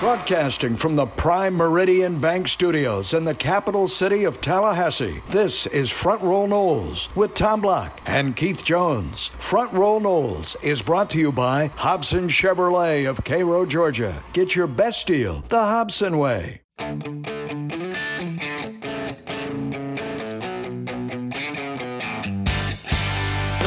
Broadcasting from the Prime Meridian Bank Studios in the capital city of Tallahassee, this is Front Row Noles with Tom Block and Keith Jones. Front Row Noles is brought to you by Hobson Chevrolet of Cairo, Georgia. Get your best deal the Hobson way. Good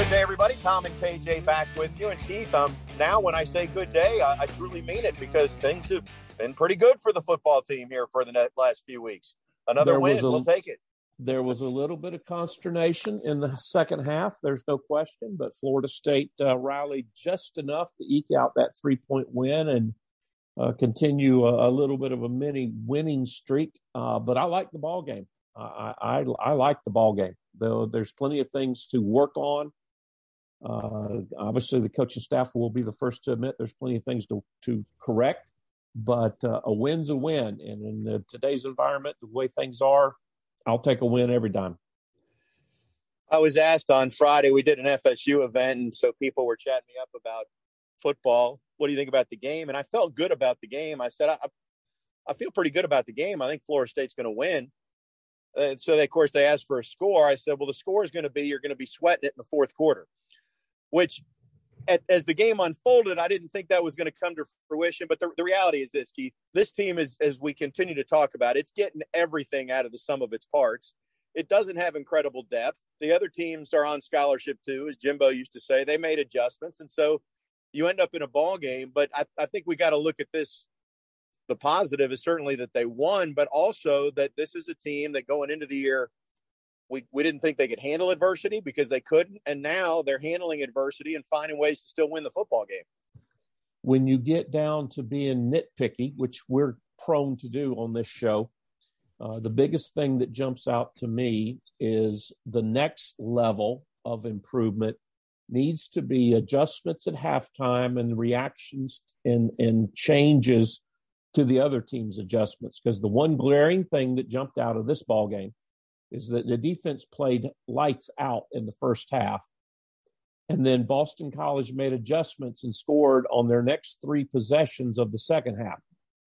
day, everybody. Tom and KJ back with you. And Keith, um, now when I say good day, I, I truly mean it because things have been pretty good for the football team here for the last few weeks. Another There win, a- we'll take it. There was a little bit of consternation in the second half. There's no question, but Florida State uh, rallied just enough to eke out that three point win and uh, continue a, a little bit of a mini winning streak. Uh, but I like the ball game. I, I, I like the ball game. Though there's plenty of things to work on. Uh, obviously, the coaching staff will be the first to admit there's plenty of things to, to correct, but uh, a win's a win. And in uh, today's environment, the way things are, I'll take a win every time. I was asked on Friday, we did an FSU event, and so people were chatting me up about football. What do you think about the game? And I felt good about the game. I said, I, I feel pretty good about the game. I think Florida State's going to win. And so, they, of course, they asked for a score. I said, well, the score is going to be you're going to be sweating it in the fourth quarter, which at, as the game unfolded, I didn't think that was going to come to fruition. But the, the reality is this, Keith. This team is, as we continue to talk about, it's getting everything out of the sum of its parts. It doesn't have incredible depth. The other teams are on scholarship too, as Jimbo used to say. They made adjustments, and so you end up in a ball game. But I, I think we got to look at this. The positive is certainly that they won, but also that this is a team that going into the year, we, we didn't think they could handle adversity because they couldn't. And now they're handling adversity and finding ways to still win the football game. when you get down to being nitpicky, which we're prone to do on this show, uh, the biggest thing that jumps out to me is the next level of improvement needs to be adjustments at halftime and reactions and, and changes to the other team's adjustments. Because the one glaring thing that jumped out of this ball game is that the defense played lights out in the first half and then Boston College made adjustments and scored on their next three possessions of the second half.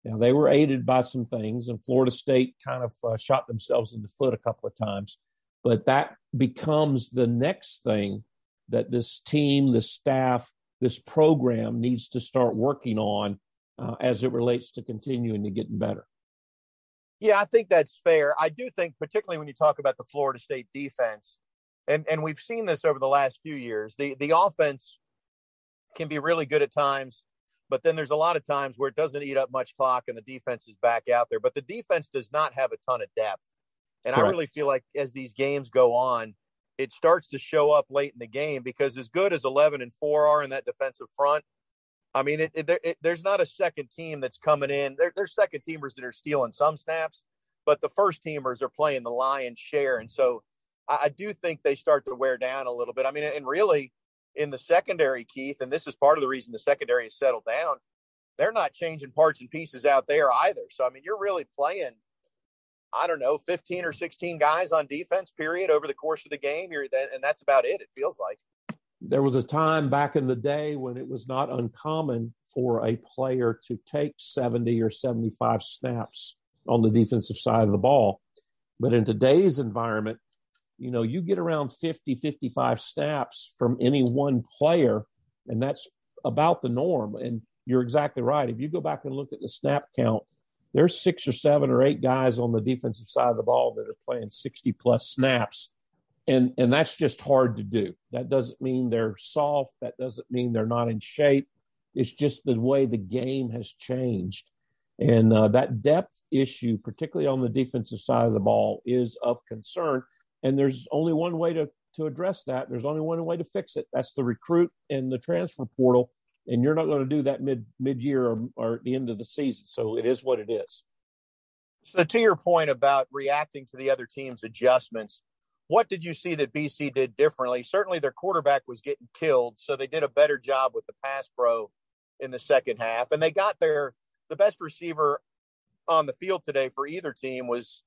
Now, they were aided by some things, and Florida State kind of uh, shot themselves in the foot a couple of times. But that becomes the next thing that this team, this staff, this program needs to start working on uh, as it relates to continuing to getting better. Yeah, I think that's fair. I do think, particularly when you talk about the Florida State defense, and and we've seen this over the last few years. The the offense can be really good at times, but then there's a lot of times where it doesn't eat up much clock and the defense is back out there. But the defense does not have a ton of depth, and I really feel like as these games go on, it starts to show up late in the game because as good as 11 and four are in that defensive front. I mean, it, it, it, there's not a second team that's coming in. There, there's second teamers that are stealing some snaps, but the first teamers are playing the lion's share. And so I, I do think they start to wear down a little bit. I mean, and really in the secondary, Keith, and this is part of the reason the secondary has settled down, they're not changing parts and pieces out there either. So, I mean, you're really playing, I don't know, 15 or 16 guys on defense, period, over the course of the game. You're, and that's about it, it feels like. There was a time back in the day when it was not uncommon for a player to take 70 or 75 snaps on the defensive side of the ball. But in today's environment, you know, you get around 50, 55 snaps from any one player, and that's about the norm. And you're exactly right. If you go back and look at the snap count, there's six or seven or eight guys on the defensive side of the ball that are playing 60 plus snaps and and that's just hard to do. That doesn't mean they're soft. That doesn't mean they're not in shape. It's just the way the game has changed. And uh, that depth issue particularly on the defensive side of the ball is of concern. And there's only one way to to address that. There's only one way to fix it. That's the recruit and the transfer portal. And you're not going to do that mid mid year or, or at the end of the season. So it is what it is. So, to your point about reacting to the other team's adjustments, what did you see that BC did differently? Certainly, their quarterback was getting killed, so they did a better job with the pass pro in the second half, and they got their the best receiver on the field today for either team was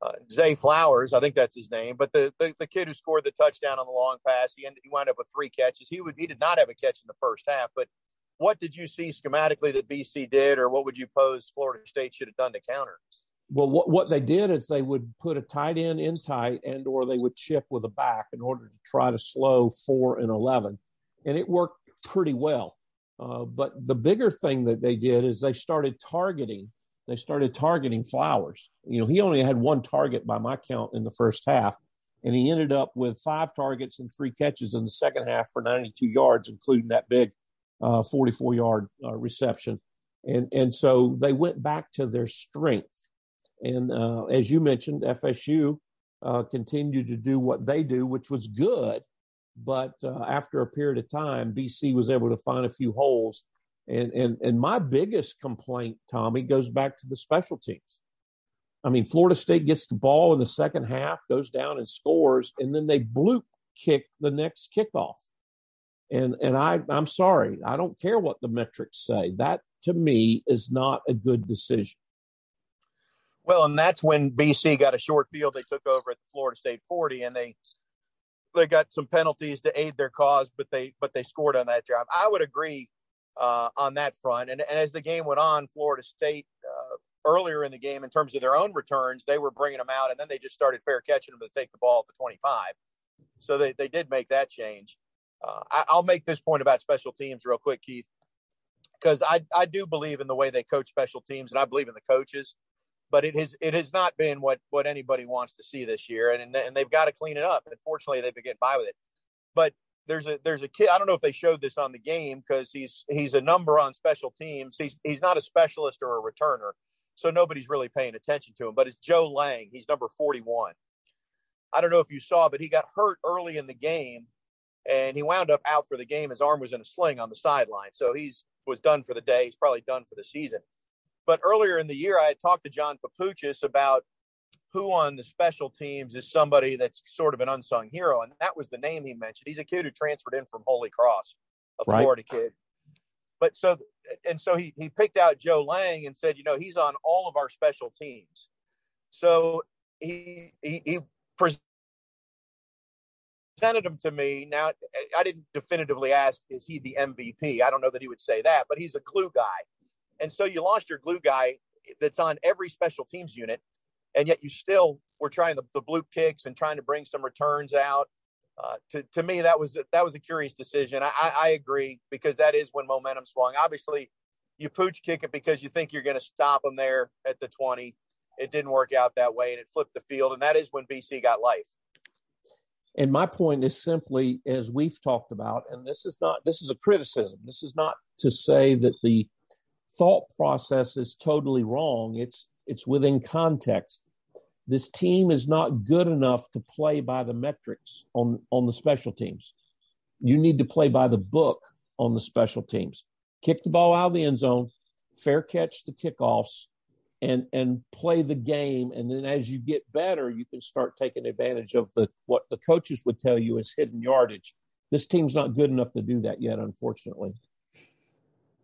uh, Zay Flowers, I think that's his name, but the, the the kid who scored the touchdown on the long pass, he ended, he wound up with three catches. He would he did not have a catch in the first half, but what did you see schematically that BC did, or what would you pose Florida State should have done to counter? Well, what, what they did is they would put a tight end in tight, and or they would chip with a back in order to try to slow four and eleven, and it worked pretty well. Uh, but the bigger thing that they did is they started targeting. They started targeting Flowers. You know, he only had one target by my count in the first half, and he ended up with five targets and three catches in the second half for 92 yards, including that big uh, 44 yard uh, reception. And, and so they went back to their strength. And uh, as you mentioned, FSU uh, continued to do what they do, which was good. But uh, after a period of time, BC was able to find a few holes. And, and, and my biggest complaint, Tommy, goes back to the special teams. I mean, Florida State gets the ball in the second half, goes down and scores, and then they bloop kick the next kickoff. And and I I'm sorry, I don't care what the metrics say. That to me is not a good decision. Well, and that's when BC got a short field. They took over at the Florida State 40, and they they got some penalties to aid their cause, but they but they scored on that job. I would agree uh, on that front. And, and as the game went on, Florida State uh, earlier in the game, in terms of their own returns, they were bringing them out, and then they just started fair catching them to take the ball at the 25. So they, they did make that change. Uh, I, will make this point about special teams real quick, Keith, because I, I do believe in the way they coach special teams, and I believe in the coaches. But it has it has not been what what anybody wants to see this year, and and they've got to clean it up. Unfortunately, they've been getting by with it. But there's a there's a kid. I don't know if they showed this on the game because he's he's a number on special teams. He's he's not a specialist or a returner, so nobody's really paying attention to him. But it's Joe Lang. He's number 41. I don't know if you saw, but he got hurt early in the game and he wound up out for the game. His arm was in a sling on the sideline, so he's was done for the day. He's probably done for the season. But earlier in the year, I had talked to John Papuchis about who on the special teams is somebody that's sort of an unsung hero, and that was the name he mentioned. He's a kid who transferred in from Holy Cross, a right. Florida kid. But so and so he he picked out Joe Lang and said, you know, he's on all of our special teams. So he he, he presented him to me. Now, I didn't definitively ask, is he the MVP? I don't know that he would say that, but he's a glue guy. And so you lost your glue guy that's on every special teams unit, and yet you still were trying the, the bloop kicks and trying to bring some returns out. Uh, to, to me, that was that was a curious decision. I, I, I agree because that is when momentum swung. Obviously, you pooch kick it because you think you're going to stop them there at the 20. It didn't work out that way, and it flipped the field, and that is when BC got life. And my point is simply, as we've talked about, and this is not, this is a criticism. This is not to say that the thought process is totally wrong. It's, it's within context. This team is not good enough to play by the metrics on, on the special teams. You need to play by the book on the special teams. Kick the ball out of the end zone, fair catch the kickoffs, and and play the game and then as you get better you can start taking advantage of the what the coaches would tell you is hidden yardage this team's not good enough to do that yet unfortunately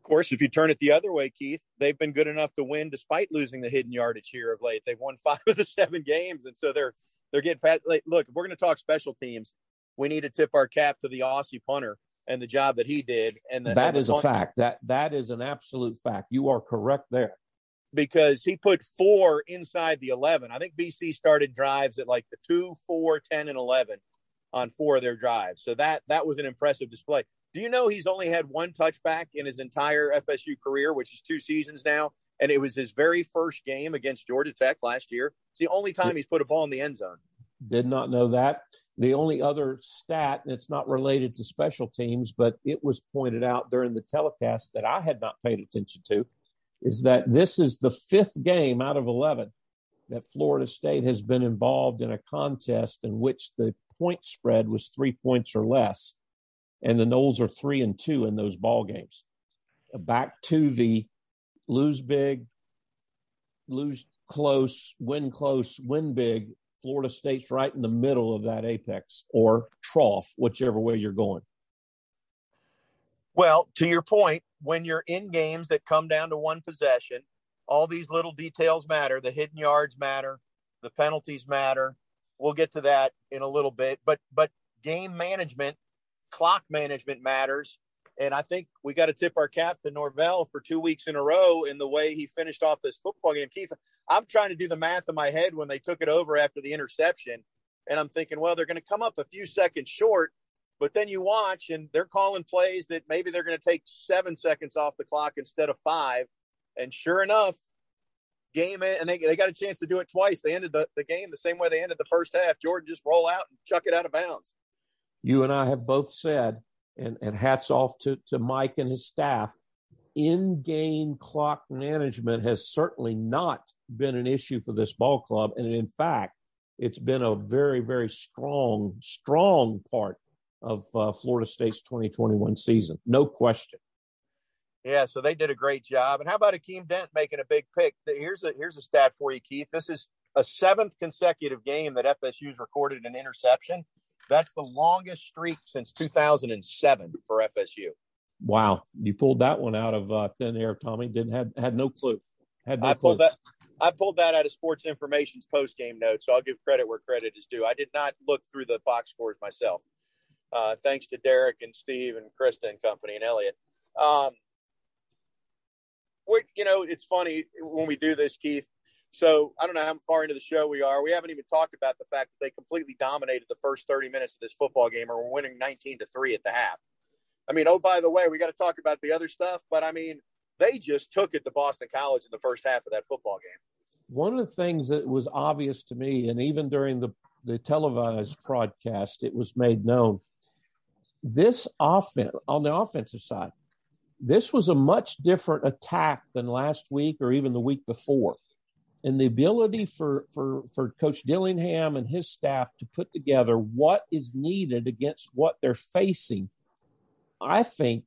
course if you turn it the other way keith they've been good enough to win despite losing the hidden yardage here of late they've won five of the seven games and so they're they're getting past like, look if we're going to talk special teams we need to tip our cap to the aussie punter and the job that he did and the, that and is a fact that that is an absolute fact you are correct there because he put four inside the 11. I think BC started drives at like the 2, 4, 10, and 11 on four of their drives. So that that was an impressive display. Do you know he's only had one touchback in his entire FSU career, which is two seasons now, and it was his very first game against Georgia Tech last year. It's the only time he's put a ball in the end zone. Did not know that. The only other stat, and it's not related to special teams, but it was pointed out during the telecast that I had not paid attention to is that this is the fifth game out of 11 that Florida State has been involved in a contest in which the point spread was three points or less. And the Noles are three and two in those ball games. Back to the lose big, lose close, win close, win big. Florida State's right in the middle of that apex or trough, whichever way you're going. Well, to your point, when you're in games that come down to one possession, all these little details matter. The hidden yards matter, the penalties matter. We'll get to that in a little bit, but but game management, clock management matters. And I think we got to tip our cap to Norvell for two weeks in a row in the way he finished off this football game. Keith, I'm trying to do the math in my head when they took it over after the interception. And I'm thinking, well, they're going to come up a few seconds short. But then you watch and they're calling plays that maybe they're going to take seven seconds off the clock instead of five. And sure enough, game and they, they got a chance to do it twice. They ended the, the game the same way they ended the first half. Jordan just roll out and chuck it out of bounds. You and I have both said, and, and hats off to, to Mike and his staff, in game clock management has certainly not been an issue for this ball club. And in fact, it's been a very, very strong, strong part of uh, Florida State's 2021 season. No question. Yeah, so they did a great job. And how about Akeem Dent making a big pick? Here's a here's a stat for you, Keith. This is a seventh consecutive game that FSU's recorded an interception. That's the longest streak since 2007 for FSU. Wow, you pulled that one out of uh, thin air, Tommy. Didn't had had no clue. Had no I pulled clue. that. I pulled that out of Sports Information's post game notes, so I'll give credit where credit is due. I did not look through the box scores myself. Uh, thanks to Derek and Steve and Krista and company and Elliot. Um, you know, it's funny when we do this, Keith. So I don't know how far into the show we are. We haven't even talked about the fact that they completely dominated the first 30 minutes of this football game and we're winning 19 to 3 at the half. I mean, oh, by the way, we got to talk about the other stuff, but I mean, they just took it to Boston College in the first half of that football game. One of the things that was obvious to me, and even during the, the televised broadcast, it was made known this offense on the offensive side, this was a much different attack than last week or even the week before. And the ability for, for, for Coach Dillingham and his staff to put together what is needed against what they're facing, I think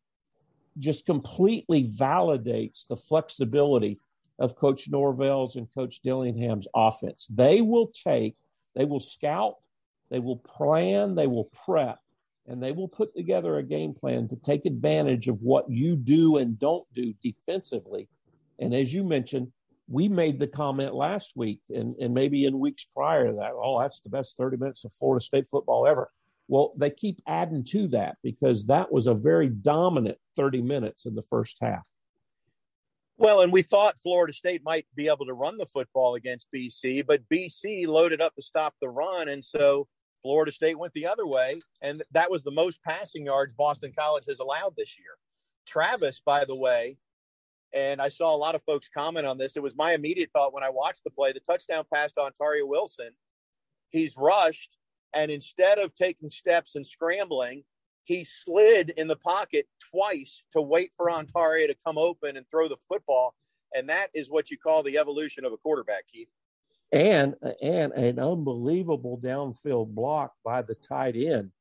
just completely validates the flexibility of Coach Norvell's and Coach Dillingham's offense. They will take, they will scout, they will plan, they will prep, and they will put together a game plan to take advantage of what you do and don't do defensively. And as you mentioned, we made the comment last week and, and maybe in weeks prior that, oh, that's the best 30 minutes of Florida State football ever. Well, they keep adding to that because that was a very dominant 30 minutes in the first half. Well, and we thought Florida State might be able to run the football against BC, but BC loaded up to stop the run. And so Florida State went the other way, and that was the most passing yards Boston College has allowed this year. Travis, by the way, and I saw a lot of folks comment on this. It was my immediate thought when I watched the play. The touchdown pass to Ontario Wilson, he's rushed, and instead of taking steps and scrambling, he slid in the pocket twice to wait for Ontario to come open and throw the football. And that is what you call the evolution of a quarterback, Keith and and an unbelievable downfield block by the tight end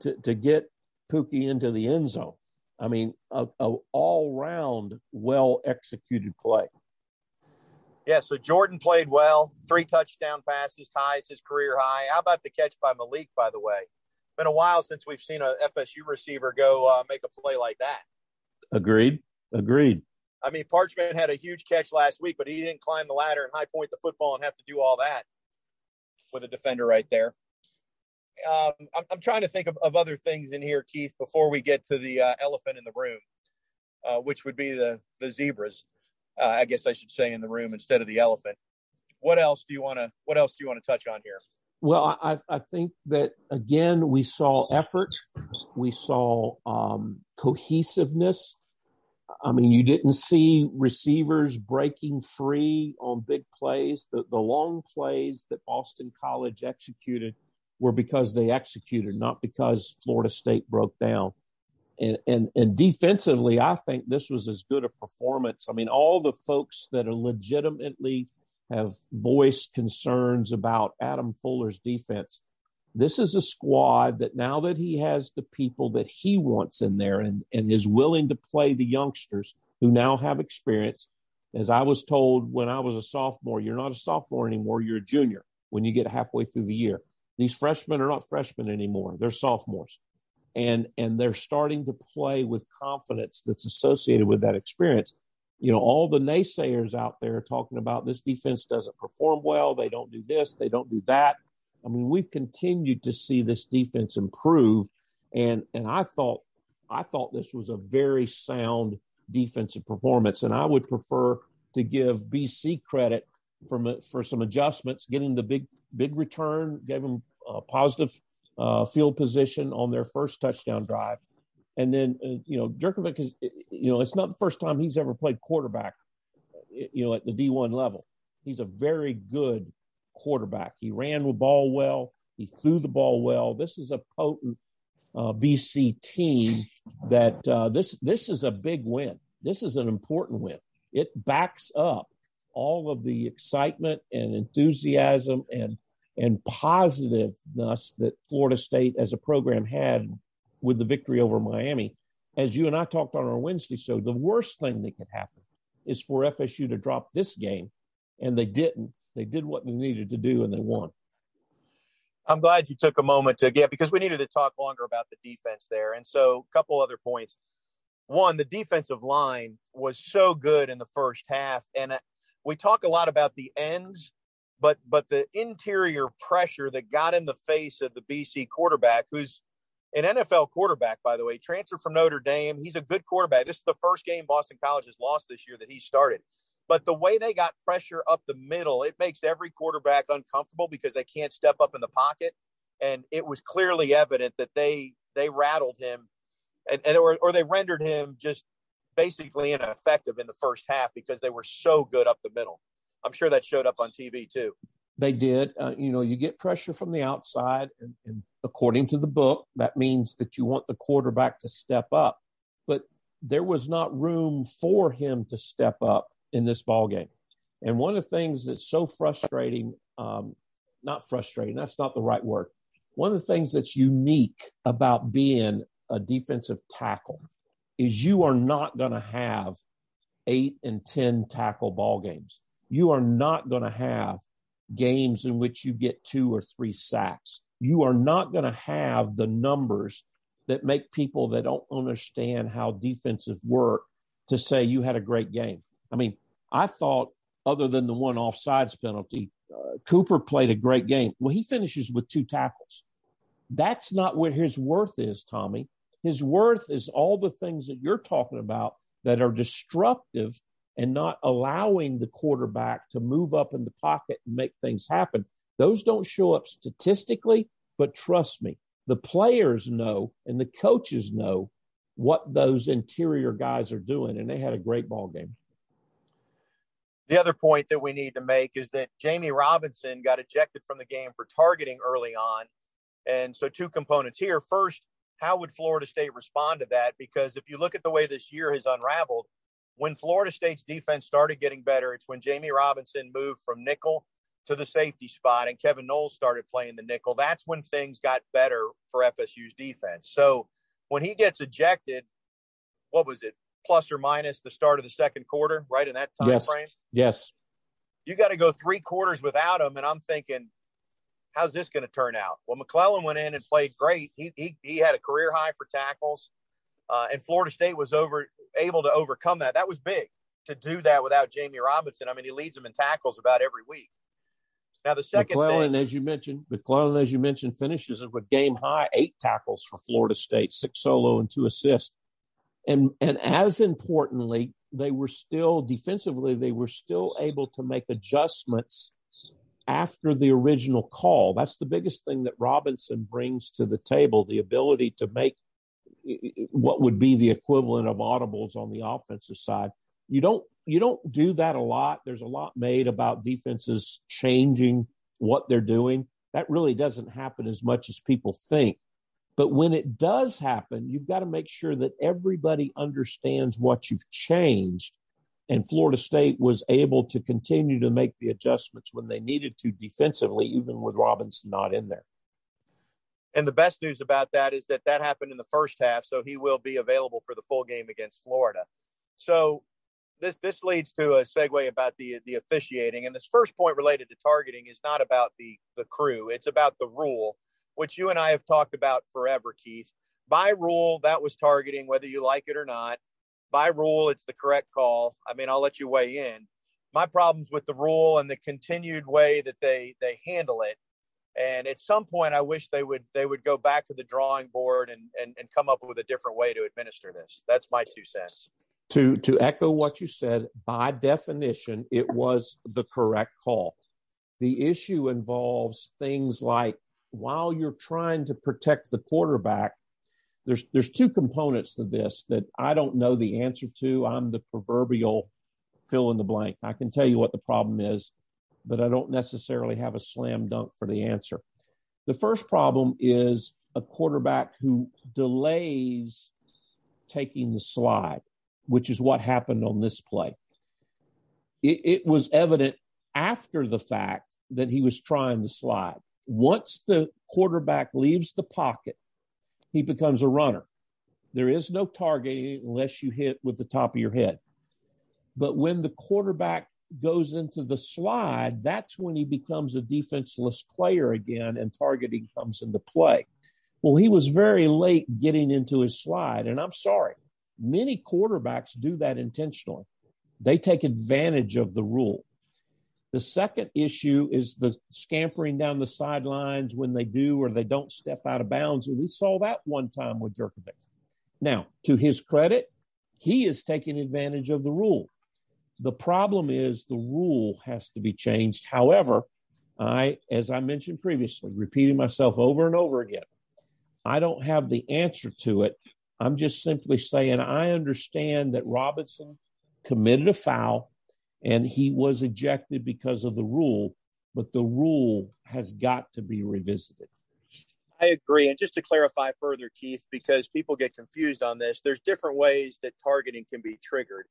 to, to get Pookie into the end zone. I mean, a, a all round well executed play. Yeah, so Jordan played well, three touchdown passes, ties his career high. How about the catch by Malik? By the way, been a while since we've seen a FSU receiver go uh, make a play like that. Agreed. Agreed. I mean, Parchmann had a huge catch last week, but he didn't climb the ladder and high point the football and have to do all that with a defender right there. Um, I'm, I'm, trying to think of, of, other things in here, Keith, before we get to the uh, elephant in the room, uh, which would be the the zebras. Uh, I guess I should say in the room instead of the elephant. What else do you want to What else do you want to touch on here? Well, I, I think that again we saw effort, we saw um, cohesiveness I mean, you didn't see receivers breaking free on big plays. The, the long plays that Boston College executed were because they executed, not because Florida State broke down. And, and, and defensively, I think this was as good a performance. I mean, all the folks that are legitimately have voiced concerns about Adam Fuller's defense this is a squad that now that he has the people that he wants in there and, and is willing to play the youngsters who now have experience. As I was told when I was a sophomore, you're not a sophomore anymore, you're a junior when you get halfway through the year. These freshmen are not freshmen anymore, they're sophomores. And and they're starting to play with confidence that's associated with that experience. You know, all the naysayers out there talking about this defense doesn't perform well, they don't do this, they don't do that. I mean, we've continued to see this defense improve, and and I thought I thought this was a very sound defensive performance, and I would prefer to give BC credit for for some adjustments, getting the big big return, gave them a positive uh, field position on their first touchdown drive, and then uh, you know Jurkovec is you know it's not the first time he's ever played quarterback, you know at the D1 level. He's a very good quarterback. He ran the ball well. He threw the ball well. This is a potent uh, BC team that uh, this this is a big win. This is an important win. It backs up all of the excitement and enthusiasm and and positiveness that Florida State as a program had with the victory over Miami. As you and I talked on our Wednesday show, the worst thing that could happen is for FSU to drop this game, and they didn't. They did what they needed to do, and they won. I'm glad you took a moment to get because we needed to talk longer about the defense there. And so, a couple other points. One, the defensive line was so good in the first half, and uh, we talk a lot about the ends, but but the interior pressure that got in the face of the BC quarterback, who's an NFL quarterback, by the way, transferred from Notre Dame. He's a good quarterback. This is the first game Boston College has lost this year that he started. But the way they got pressure up the middle, it makes every quarterback uncomfortable because they can't step up in the pocket. And it was clearly evident that they they rattled him, and, and or, or they rendered him just basically ineffective in the first half because they were so good up the middle. I'm sure that showed up on TV too. They did. Uh, you know, you get pressure from the outside, and, and according to the book, that means that you want the quarterback to step up. But there was not room for him to step up in this ball game. And one of the things that's so frustrating, um, not frustrating, that's not the right word. One of the things that's unique about being a defensive tackle is you are not going to have eight and 10 tackle ball games. You are not going to have games in which you get two or three sacks. You are not going to have the numbers that make people that don't understand how defensive work to say you had a great game. I mean, I thought, other than the one offsides penalty, uh, Cooper played a great game. Well, he finishes with two tackles. That's not where his worth is, Tommy. His worth is all the things that you're talking about that are destructive and not allowing the quarterback to move up in the pocket and make things happen. Those don't show up statistically, but trust me, the players know and the coaches know what those interior guys are doing, and they had a great ball game. The other point that we need to make is that Jammie Robinson got ejected from the game for targeting early on. And so, two components here. First, how would Florida State respond to that? Because if you look at the way this year has unraveled, when Florida State's defense started getting better, it's when Jammie Robinson moved from nickel to the safety spot and Kevin Knowles started playing the nickel. That's when things got better for FSU's defense. So when he gets ejected, what was it? Plus or minus the start of the second quarter, right? In that time yes. frame? Yes. You got to go three quarters without him. And I'm thinking, how's this going to turn out? Well, McClellan went in and played great. He he, he had a career high for tackles, uh, and Florida State was over able to overcome that. That was big to do that without Jammie Robinson. I mean, he leads them in tackles about every week. Now the second McClellan, thing, as you mentioned, McClellan, as you mentioned, finishes with game high eight tackles for Florida State, six solo and two assists, and and as importantly, they were still defensively they were still able to make adjustments after the original call. That's the biggest thing that Robinson brings to the table the ability to make what would be the equivalent of audibles on the offensive side. You don't you don't do that a lot. There's a lot made about defenses changing what they're doing. That really doesn't happen as much as people think. But when it does happen, you've got to make sure that everybody understands what you've changed and Florida State was able to continue to make the adjustments when they needed to defensively, even with Robinson not in there. And the best news about that is that that happened in the first half, so he will be available for the full game against Florida. So this this leads to a segue about the the officiating. And this first point related to targeting is not about the the crew; it's about the rule, which you and I have talked about forever, Keith. By rule, that was targeting, whether you like it or not by rule, it's the correct call. I mean, I'll let you weigh in. My problems with the rule and the continued way that they they handle it And at some point, I wish they would they would go back to the drawing board and, and, and come up with a different way to administer this. That's my two cents. To to echo what you said, by definition, it was the correct call. The issue involves things like while you're trying to protect the quarterback, there's there's two components to this that I don't know the answer to. I'm the proverbial fill in the blank. I can tell you what the problem is, but I don't necessarily have a slam dunk for the answer. The first problem is a quarterback who delays taking the slide, which is what happened on this play. It, it was evident after the fact that he was trying to slide. Once the quarterback leaves the pocket, he becomes a runner. There is no targeting unless you hit with the top of your head. But when the quarterback goes into the slide, that's when he becomes a defenseless player again and targeting comes into play. Well, he was very late getting into his slide. And I'm sorry, many quarterbacks do that intentionally. They take advantage of the rule. The second issue is the scampering down the sidelines when they do or they don't step out of bounds. And we saw that one time with Jurkovec. Now, to his credit, he is taking advantage of the rule. The problem is the rule has to be changed. However, I, as I mentioned previously, repeating myself over and over again, I don't have the answer to it. I'm just simply saying I understand that Robinson committed a foul and he was ejected because of the rule, but the rule has got to be revisited. I agree. And just to clarify further, Keith, because people get confused on this, there's different ways that targeting can be triggered.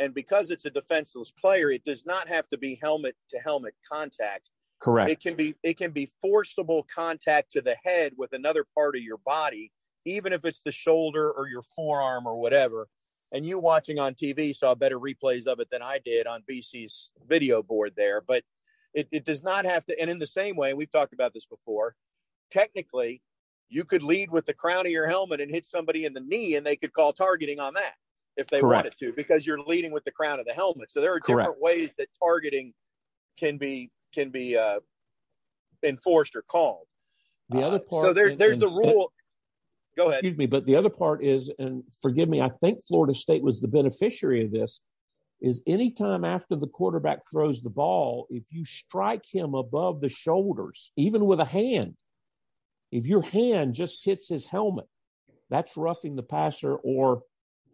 And because it's a defenseless player, it does not have to be helmet to helmet contact. Correct. It can be it can be forcible contact to the head with another part of your body, even if it's the shoulder or your forearm or whatever and you watching on TV saw better replays of it than I did on BC's video board there. But it, it does not have to. And in the same way, we've talked about this before. Technically, you could lead with the crown of your helmet and hit somebody in the knee, and they could call targeting on that if they Correct. wanted to, because you're leading with the crown of the helmet. So there are Correct. different ways that targeting can be can be uh, enforced or called. The other part. Uh, so there, there's and, the rule. Go ahead. Excuse me, but the other part is, and forgive me, I think Florida State was the beneficiary of this. Is anytime after the quarterback throws the ball, if you strike him above the shoulders, even with a hand, if your hand just hits his helmet, that's roughing the passer or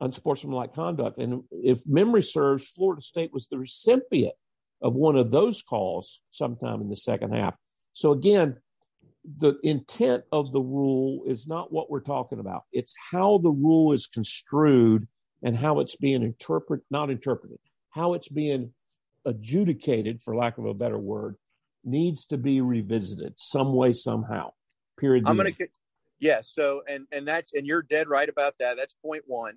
unsportsmanlike conduct. And if memory serves, Florida State was the recipient of one of those calls sometime in the second half. So again, the intent of the rule is not what we're talking about. It's how the rule is construed and how it's being interpreted, not interpreted, how it's being adjudicated, for lack of a better word, needs to be revisited some way, somehow. Period. I'm going to get, yes. So, and, and that's, and you're dead right about that. That's point one.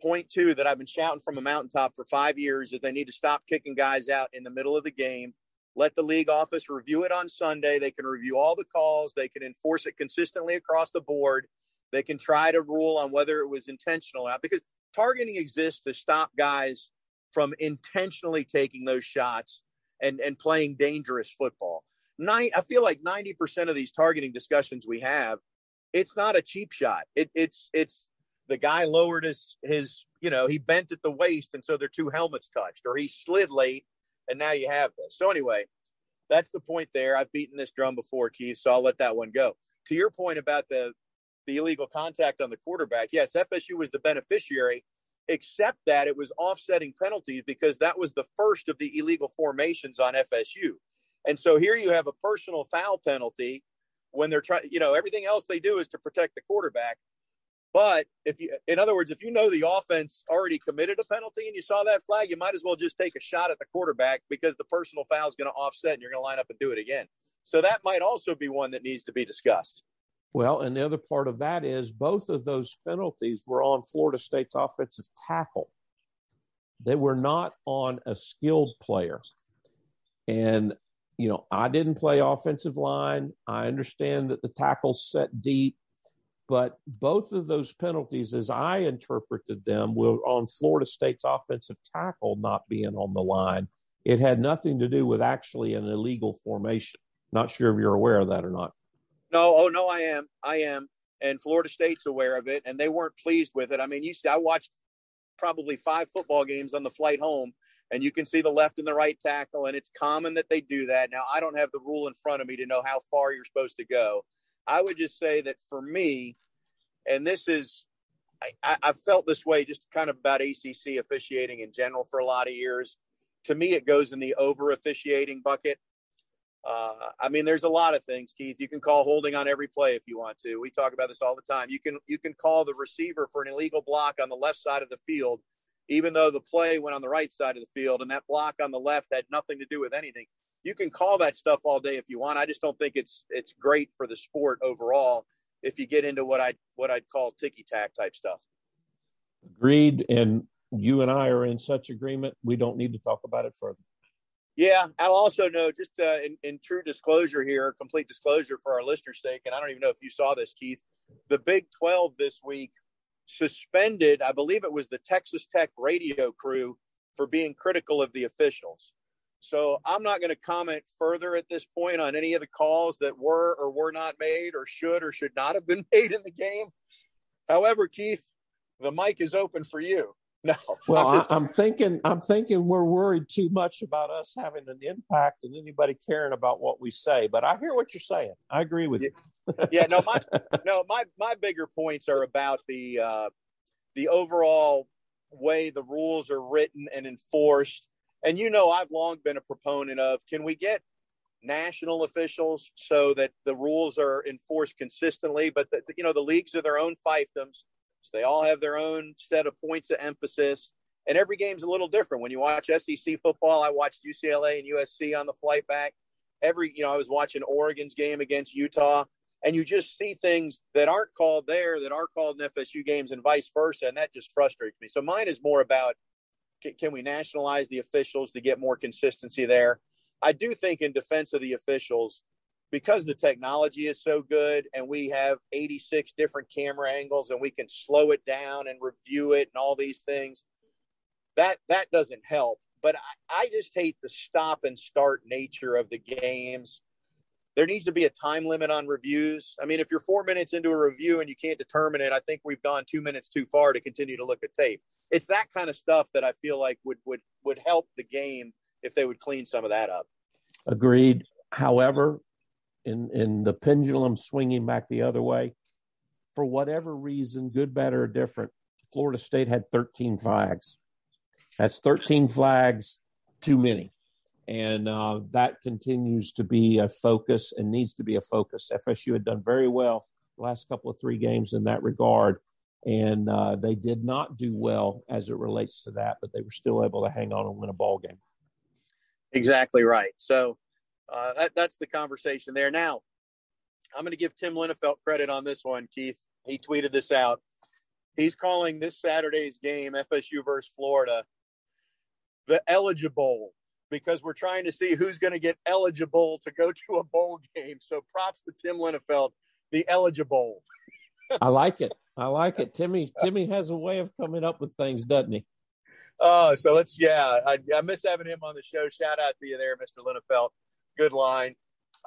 Point two that I've been shouting from a mountaintop for five years that they need to stop kicking guys out in the middle of the game let the league office review it on Sunday. They can review all the calls. They can enforce it consistently across the board. They can try to rule on whether it was intentional or not because targeting exists to stop guys from intentionally taking those shots and, and playing dangerous football. Nine, I feel like 90% of these targeting discussions we have, it's not a cheap shot. It, it's, it's the guy lowered his, his, you know, he bent at the waist. And so their two helmets touched or he slid late and now you have this. So anyway, that's the point there. I've beaten this drum before, Keith, so I'll let that one go. To your point about the the illegal contact on the quarterback, yes, FSU was the beneficiary, except that it was offsetting penalties because that was the first of the illegal formations on FSU. And so here you have a personal foul penalty when they're trying, you know, everything else they do is to protect the quarterback. But if you, in other words, if you know the offense already committed a penalty and you saw that flag, you might as well just take a shot at the quarterback because the personal foul is going to offset and you're going to line up and do it again. So that might also be one that needs to be discussed. Well, and the other part of that is both of those penalties were on Florida State's offensive tackle. They were not on a skilled player. And, you know, I didn't play offensive line. I understand that the tackle's set deep but both of those penalties, as I interpreted them, were on Florida State's offensive tackle not being on the line. It had nothing to do with actually an illegal formation. Not sure if you're aware of that or not. No, oh no, I am. I am. And Florida State's aware of it, and they weren't pleased with it. I mean, you see, I watched probably five football games on the flight home, and you can see the left and the right tackle, and it's common that they do that. Now, I don't have the rule in front of me to know how far you're supposed to go. I would just say that for me, and this is, I, I felt this way just kind of about ACC officiating in general for a lot of years. To me, it goes in the over officiating bucket. Uh, I mean, there's a lot of things, Keith. You can call holding on every play if you want to. We talk about this all the time. You can you can call the receiver for an illegal block on the left side of the field, even though the play went on the right side of the field, and that block on the left had nothing to do with anything. You can call that stuff all day if you want. I just don't think it's it's great for the sport overall if you get into what I what I'd call ticky tack type stuff. Agreed, and you and I are in such agreement. We don't need to talk about it further. Yeah, I'll also know just uh, in, in, true disclosure here, complete disclosure for our listeners' sake, and I don't even know if you saw this, Keith. The Big 12 this week suspended, I believe it was the Texas Tech radio crew for being critical of the officials. So I'm not going to comment further at this point on any of the calls that were or were not made or should or should not have been made in the game. However, Keith, the mic is open for you. No. Well, I'm, just... I'm, thinking. I'm thinking we're worried too much about us having an impact and anybody caring about what we say. But I hear what you're saying. I agree with yeah. you. yeah. No. My no. My my bigger points are about the uh, the overall way the rules are written and enforced. And you know, I've long been a proponent of can we get national officials so that the rules are enforced consistently, but the, you know the leagues are their own fiefdoms they all have their own set of points of emphasis. And every game's a little different. When you watch SEC football, I watched UCLA and USC on the flight back. Every, you know, I was watching Oregon's game against Utah, and you just see things that aren't called there that are called in FSU games and vice versa. And that just frustrates me. So mine is more about can we nationalize the officials to get more consistency there? I do think, in defense of the officials, because the technology is so good and we have 86 different camera angles and we can slow it down and review it and all these things that that doesn't help. But I, I, just hate the stop and start nature of the games. There needs to be a time limit on reviews. I mean if you're four minutes into a review and you can't determine it i think we've gone two minutes too far to continue to look at tape. It's that kind of stuff that i feel like would would would help the game if they would clean some of that up. Agreed. However in, in the pendulum swinging back the other way. For whatever reason, good, bad, or different, Florida State had 13 flags. That's 13 flags too many. And uh, that continues to be a focus and needs to be a focus. FSU had done very well the last couple of three games in that regard. And uh, they did not do well as it relates to that, but they were still able to hang on and win a ball game. Exactly right. So uh, that, that's the conversation there. Now, I'm going to give Tim Linafelt credit on this one, Keith. He tweeted this out. He's calling this Saturday's game, FSU versus Florida, the eligible because we're trying to see who's going to get eligible to go to a bowl game. So props to Tim Linafelt, the eligible. I like it. I like it. Timmy Timmy has a way of coming up with things, doesn't he? Oh, uh, so let's yeah. I, I miss having him on the show. Shout out to you there, Mr. Linafelt good line.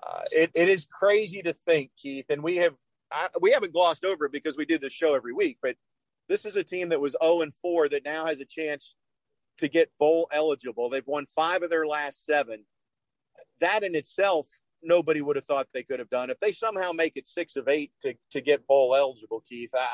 Uh, it, it is crazy to think, Keith, and we have I, we haven't glossed over it because we do this show every week, but this is a team that was 0 and 4 that now has a chance to get bowl eligible. They've won five of their last seven. That in itself, nobody would have thought they could have done. If they somehow make it six of eight to, to get bowl eligible, Keith, I,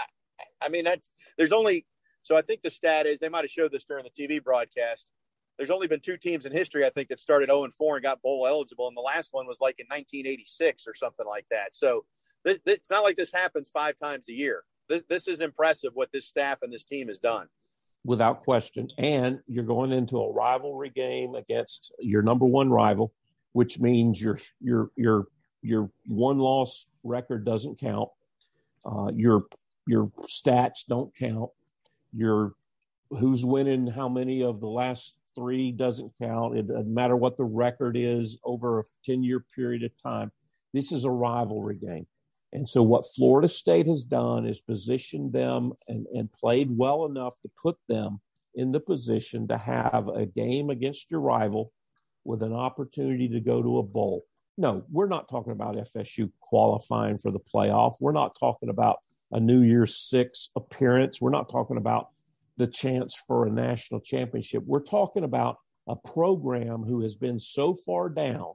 I mean, that's there's only so I think the stat is they might have showed this during the TV broadcast there's only been two teams in history, I think, that started 0 and 4 and got bowl eligible, and the last one was like in 1986 or something like that. So this, it's not like this happens five times a year. This this is impressive what this staff and this team has done. Without question, and you're going into a rivalry game against your number one rival, which means your your your your one loss record doesn't count. Uh, your your stats don't count. Your who's winning how many of the last three doesn't count. It doesn't matter what the record is over a 10 year period of time. This is a rivalry game. And so, what Florida State has done is positioned them and, and played well enough to put them in the position to have a game against your rival with an opportunity to go to a bowl. no, we're not talking about FSU qualifying for the playoff. We're not talking about a New Year's Six appearance. We're not talking about the chance for a national championship. We're talking about a program who has been so far down,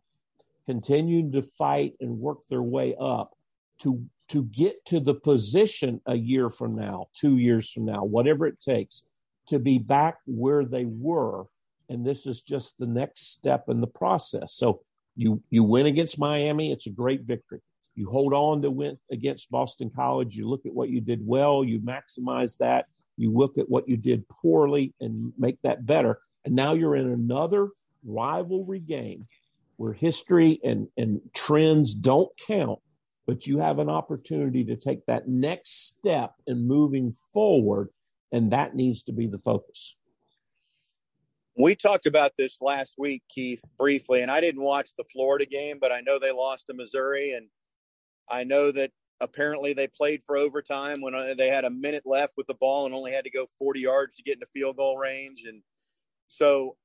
continuing to fight and work their way up to to get to the position a year from now, two years from now, whatever it takes, to be back where they were. And this is just the next step in the process. So you you win against Miami, it's a great victory. You hold on to win against Boston College. You look at what you did well, you maximize that. You look at what you did poorly and make that better. And now you're in another rivalry game where history and, and trends don't count, but you have an opportunity to take that next step in moving forward. And that needs to be the focus. We talked about this last week, Keith, briefly, and I didn't watch the Florida game, but I know they lost to Missouri, and I know that apparently they played for overtime when uh, they had a minute left with the ball and only had to go 40 yards to get into field goal range, and so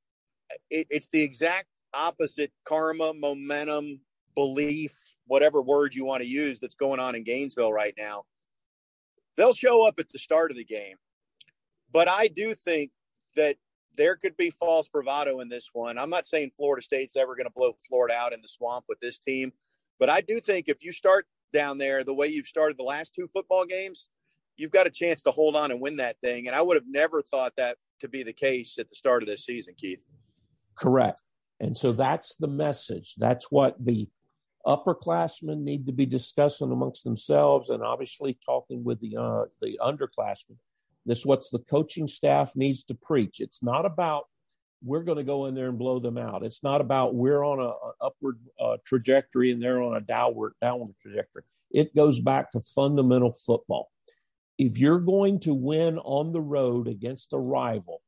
it, it's the exact opposite karma, momentum, belief, whatever word you want to use that's going on in Gainesville right now. They'll show up at the start of the game, but I do think that there could be false bravado in this one. I'm not saying Florida State's ever going to blow Florida out in the swamp with this team, but I do think if you start down there the way you've started the last two football games, you've got a chance to hold on and win that thing. And I would have never thought that to be the case at the start of this season, Keith. Correct. And so that's the message. That's what the upperclassmen need to be discussing amongst themselves and obviously talking with the uh, the underclassmen this is what the coaching staff needs to preach. It's not about we're going to go in there and blow them out. It's not about we're on a, a upward uh, trajectory and they're on a downward downward trajectory. It goes back to fundamental football. If you're going to win on the road against a rival,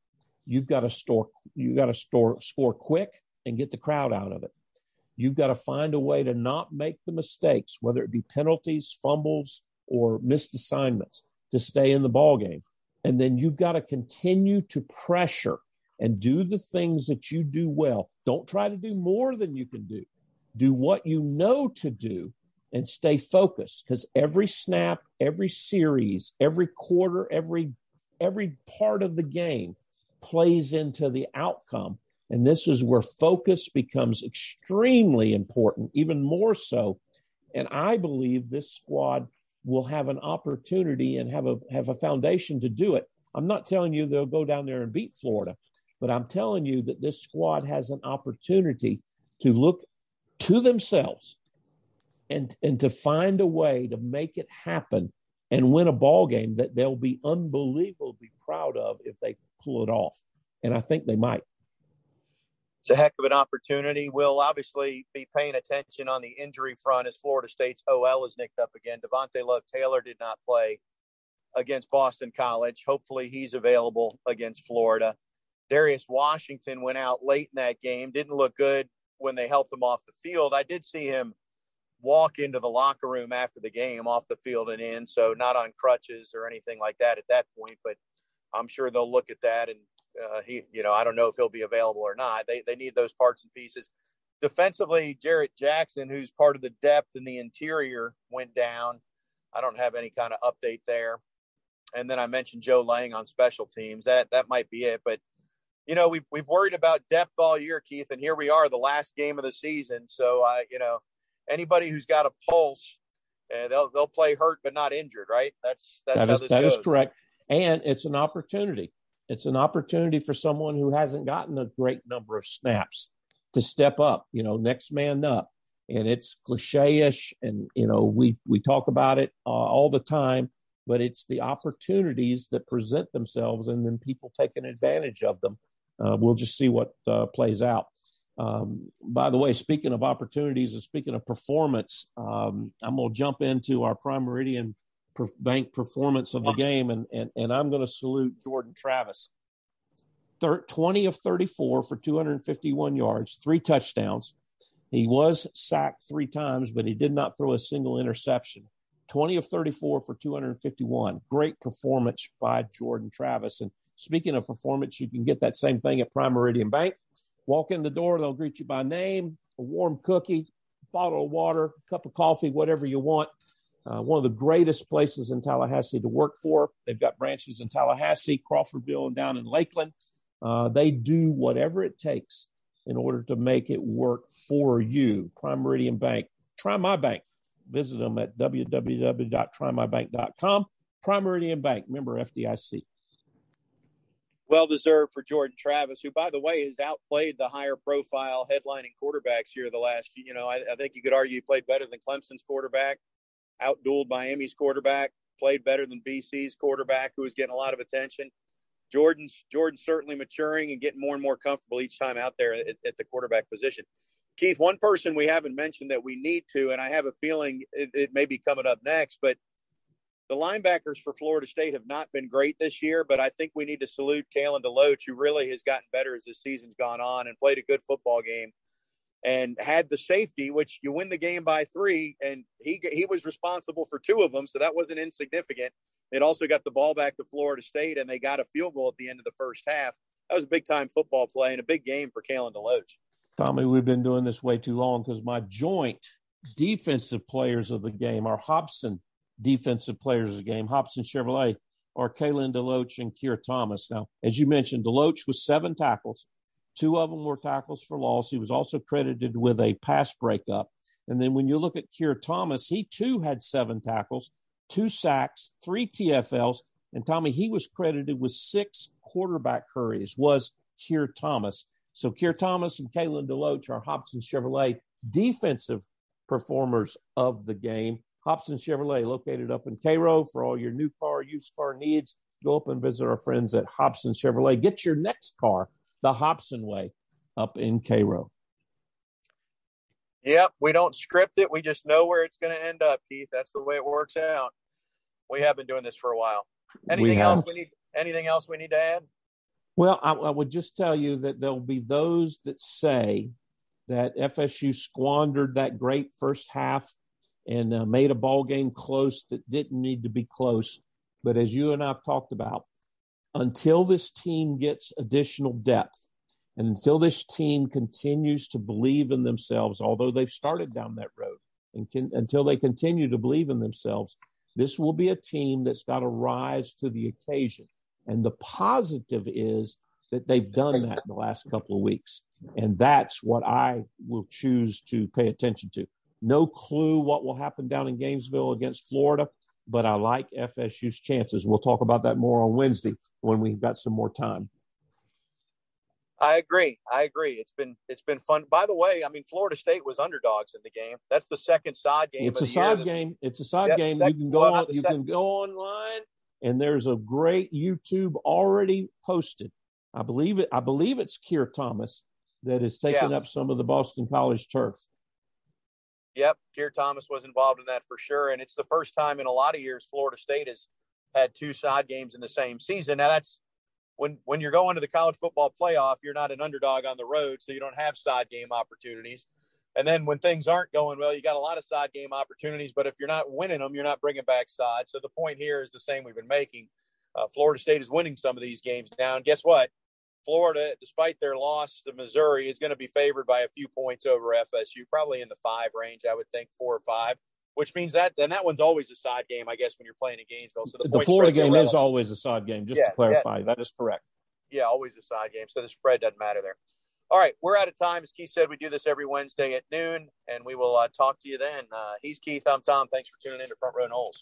you've got to store you got to store score quick and get the crowd out of it. You've got to find a way to not make the mistakes, whether it be penalties, fumbles, or missed assignments, to stay in the ball game. And then you've got to continue to pressure and do the things that you do well. Don't try to do more than you can do. Do what you know to do and stay focused because every snap, every series, every quarter, every every part of the game plays into the outcome. And this is where focus becomes extremely important, even more so. And I believe this squad will have an opportunity and have a have a foundation to do it. I'm not telling you they'll go down there and beat Florida, but I'm telling you that this squad has an opportunity to look to themselves and and to find a way to make it happen and win a ball game that they'll be unbelievably proud of if they pull it off. And I think they might it's a heck of an opportunity. We'll obviously be paying attention on the injury front as Florida State's OL is nicked up again. Devontay Love Taylor did not play against Boston College. Hopefully, he's available against Florida. Darius Washington went out late in that game, didn't look good when they helped him off the field. I did see him walk into the locker room after the game off the field and in, so not on crutches or anything like that at that point, but I'm sure they'll look at that and uh, he, you know, I don't know if he'll be available or not. They they need those parts and pieces. Defensively, Jarrett Jackson, who's part of the depth in the interior, went down. I don't have any kind of update there. And then I mentioned Joe Lang on special teams. That that might be it. But you know, we've we've worried about depth all year, Keith, and here we are, the last game of the season. So, uh, you know, anybody who's got a pulse, uh, they'll they'll play hurt but not injured, right? That's that's that is, that is correct, and it's an opportunity. It's an opportunity for someone who hasn't gotten a great number of snaps to step up, you know, next man up. And it's cliche-ish, and you know we we talk about it uh, all the time, but it's the opportunities that present themselves, and then people taking advantage of them. Uh, we'll just see what uh, plays out. Um, by the way, speaking of opportunities and speaking of performance, um, I'm going to jump into our Prime Meridian bank performance of the game, and and, and I'm going to salute Jordan Travis. 20 of 34 for 251 yards, three touchdowns. He was sacked three times, but he did not throw a single interception. 20 of 34 for 251. Great performance by Jordan Travis. And speaking of performance, you can get that same thing at Prime Meridian Bank. Walk in the door, they'll greet you by name, a warm cookie, bottle of water, cup of coffee, whatever you want. Uh, one of the greatest places in Tallahassee to work for. They've got branches in Tallahassee, Crawfordville, and down in Lakeland. Uh, they do whatever it takes in order to make it work for you. Prime Meridian Bank. Try my bank. Visit them at www.trymybank.com. Prime Meridian Bank, member FDIC. Well deserved for Jordan Travis, who, by the way, has outplayed the higher profile headlining quarterbacks here the last, few you know, I, I think you could argue he played better than Clemson's quarterback, outdueled Miami's quarterback, played better than BC's quarterback, who was getting a lot of attention. Jordan's Jordan's certainly maturing and getting more and more comfortable each time out there at, at, the quarterback position. Keith, one person we haven't mentioned that we need to, and I have a feeling it, it may be coming up next, but the linebackers for Florida State have not been great this year, but I think we need to salute Kalen DeLoach, who really has gotten better as the season's gone on and played a good football game and had the safety, which you win the game by three, and he he was responsible for two of them, so that wasn't insignificant. It also got the ball back to Florida State, and they got a field goal at the end of the first half. That was a big time football play and a big game for Kalen DeLoach. Tommy, we've been doing this way too long because my joint defensive players of the game are Hobson defensive players of the game, Hobson Chevrolet, are Kalen DeLoach and Keir Thomas. Now, as you mentioned, DeLoach was seven tackles. Two of them were tackles for loss. He was also credited with a pass breakup. And then when you look at Keir Thomas, he too had seven tackles, two sacks, three TFLs. And Tommy, he was credited with six quarterback hurries, was Keir Thomas. So Keir Thomas and Kalen DeLoach are Hobson Chevrolet defensive performers of the game. Hobson Chevrolet, located up in Cairo for all your new car, used car needs. Go up and visit our friends at Hobson Chevrolet. Get your next car the Hobson way up in Cairo. Yep, we don't script it. We just know where it's going to end up, Keith. That's the way it works out. We have been doing this for a while. Anything we else we need? Anything else we need to add? Well, I, I would just tell you that there'll be those that say that FSU squandered that great first half and uh, made a ball game close that didn't need to be close. But as you and I've talked about, until this team gets additional depth and until this team continues to believe in themselves, although they've started down that road, and can, until they continue to believe in themselves, this will be a team that's got to rise to the occasion. And the positive is that they've done that in the last couple of weeks. And that's what I will choose to pay attention to. No clue what will happen down in Gainesville against Florida, but I like FSU's chances. We'll talk about that more on Wednesday when we've got some more time. I agree. I agree. It's been it's been fun. By the way, I mean Florida State was underdogs in the game. That's the second side game. It's a side game. It's a side yep, game. Second, you can go well, on. You second. can go online, and there's a great YouTube already posted. I believe it. I believe it's Keir Thomas that is taking yeah. up some of the Boston College turf. Yep, Keir Thomas was involved in that for sure, and it's the first time in a lot of years Florida State has had two side games in the same season. Now that's when when you're going to the college football playoff, you're not an underdog on the road, so you don't have side game opportunities. And then when things aren't going well, you got a lot of side game opportunities, but if you're not winning them, you're not bringing back sides. So the point here is the same we've been making. Uh, Florida State is winning some of these games now, and guess what? Florida, despite their loss to Missouri, is going to be favored by a few points over FSU, probably in the five range, I would think, four or five. Which means that, and that one's always a side game, I guess, when you're playing in Gainesville. So the, the Florida game is always a side game, just yeah, to clarify. Yeah. That is correct. Yeah, always a side game. So the spread doesn't matter there. All right, we're out of time. As Keith said, we do this every Wednesday at noon, and we will uh, talk to you then. Uh, he's Keith. I'm Tom. Thanks for tuning in to Front Row Noles.